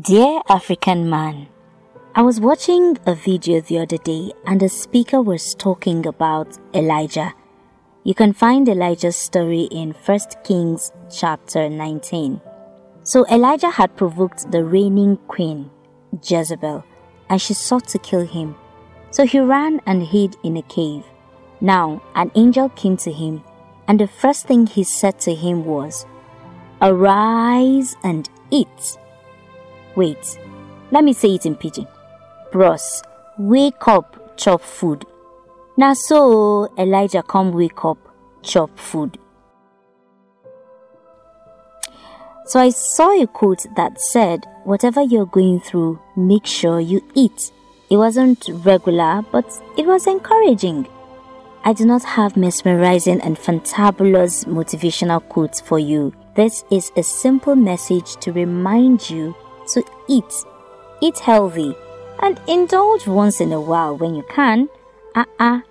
Dear African man, I was watching a video the other day and the speaker was talking about Elijah. You can find Elijah's story in 1 Kings chapter 19. So Elijah had provoked the reigning queen, Jezebel, and she sought to kill him. So he ran and hid in a cave. Now an angel came to him, and the first thing he said to him was, Arise and eat. Wait, let me say it in pidgin. Bros, wake up, chop food. Now so Elijah come wake up, chop food. So I saw a quote that said, Whatever you're going through, make sure you eat. It wasn't regular, but it was encouraging. I do not have mesmerizing and fantabulous motivational quotes for you. This is a simple message to remind you to eat. Eat healthy and indulge once in a while when you can. Ah uh ah, -uh.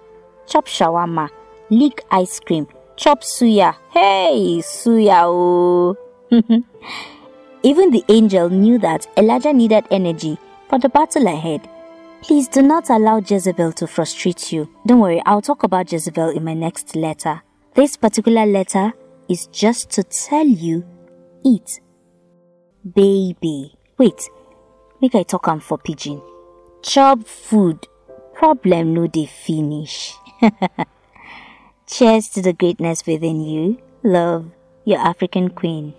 chop shawarma, lick ice cream, chop suya. Hey, suya oh. Even the angel knew that Elijah needed energy for the battle ahead. Please do not allow Jezebel to frustrate you. Don't worry, I'll talk about Jezebel in my next letter. This particular letter is just to tell you eat. Baby. Wait, make I talk am for pidgin. Chop food, problem no dey finish. Cheers to the greatness within you. Love, your African queen.